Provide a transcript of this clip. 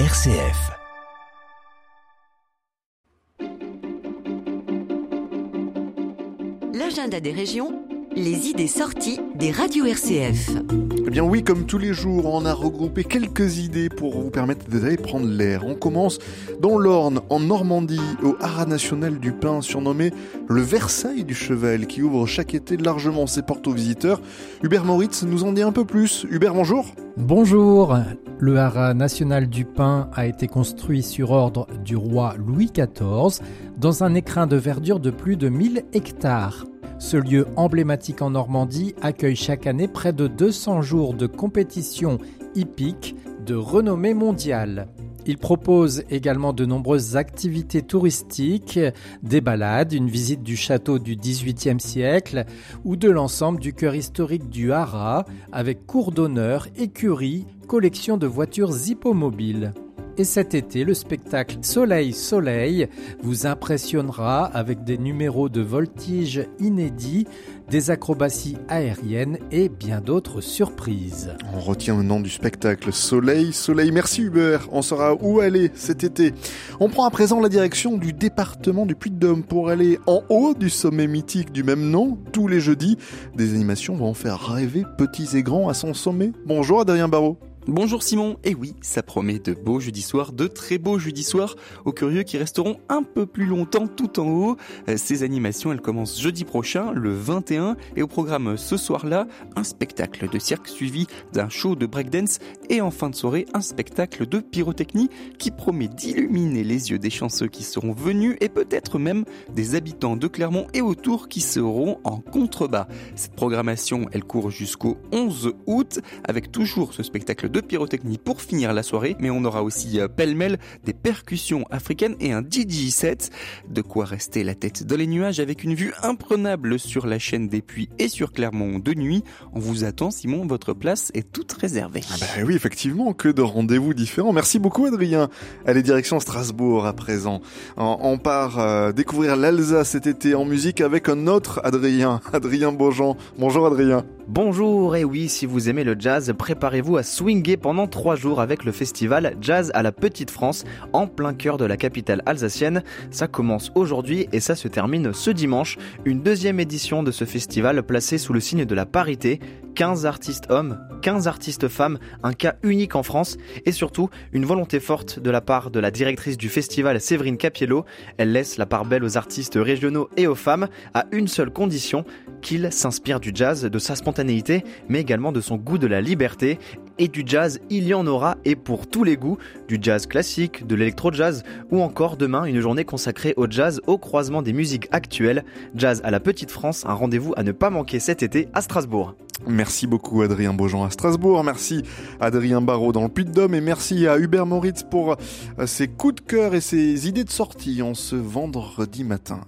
RCF. L'agenda des régions, les idées sorties des radios RCF. Eh bien oui, comme tous les jours, on a regroupé quelques idées pour vous permettre d'aller prendre l'air. On commence dans l'Orne, en Normandie, au Haras national du Pin, surnommé le Versailles du Cheval, qui ouvre chaque été largement ses portes aux visiteurs. Hubert Moritz nous en dit un peu plus. Hubert, bonjour. Bonjour. Le Haras national du Pin a été construit sur ordre du roi Louis XIV dans un écrin de verdure de plus de 1000 hectares. Ce lieu emblématique en Normandie accueille chaque année près de 200 jours de compétition hippique de renommée mondiale. Il propose également de nombreuses activités touristiques, des balades, une visite du château du XVIIIe siècle ou de l'ensemble du cœur historique du Haras avec cours d'honneur, écurie, collection de voitures hippomobiles. Et cet été, le spectacle Soleil Soleil vous impressionnera avec des numéros de voltige inédits, des acrobaties aériennes et bien d'autres surprises. On retient le nom du spectacle Soleil Soleil. Merci Hubert. On saura où aller cet été. On prend à présent la direction du département du Puy-de-Dôme pour aller en haut du sommet mythique du même nom. Tous les jeudis, des animations vont faire rêver petits et grands à son sommet. Bonjour Adrien Barraud. Bonjour Simon, et oui, ça promet de beaux jeudis soirs, de très beaux jeudis soirs aux curieux qui resteront un peu plus longtemps tout en haut. Euh, ces animations, elles commencent jeudi prochain, le 21, et au programme ce soir-là, un spectacle de cirque suivi d'un show de breakdance et en fin de soirée, un spectacle de pyrotechnie qui promet d'illuminer les yeux des chanceux qui seront venus et peut-être même des habitants de Clermont et autour qui seront en contrebas. Cette programmation, elle court jusqu'au 11 août avec toujours ce spectacle de pyrotechnie pour finir la soirée, mais on aura aussi euh, pêle-mêle des percussions africaines et un DJ set. De quoi rester la tête dans les nuages avec une vue imprenable sur la chaîne des Puits et sur Clermont de nuit. On vous attend, Simon, votre place est toute réservée. Ah bah oui, effectivement, que de rendez-vous différents. Merci beaucoup, Adrien. Allez, direction Strasbourg à présent. On part euh, découvrir l'Alsace cet été en musique avec un autre Adrien, Adrien Beaujean. Bonjour, Adrien. Bonjour, et oui, si vous aimez le jazz, préparez-vous à pendant trois jours avec le festival Jazz à la Petite France, en plein cœur de la capitale alsacienne. Ça commence aujourd'hui et ça se termine ce dimanche. Une deuxième édition de ce festival placé sous le signe de la parité. 15 artistes hommes, 15 artistes femmes, un cas unique en France et surtout une volonté forte de la part de la directrice du festival Séverine Capiello. Elle laisse la part belle aux artistes régionaux et aux femmes à une seule condition, qu'ils s'inspirent du jazz, de sa spontanéité, mais également de son goût de la liberté. Et du jazz, il y en aura et pour tous les goûts, du jazz classique, de l'électro-jazz ou encore demain une journée consacrée au jazz au croisement des musiques actuelles. Jazz à la Petite France, un rendez-vous à ne pas manquer cet été à Strasbourg. Merci beaucoup Adrien Beaujean à Strasbourg, merci Adrien Barraud dans le Puy-de-Dôme et merci à Hubert Moritz pour ses coups de cœur et ses idées de sortie en ce vendredi matin.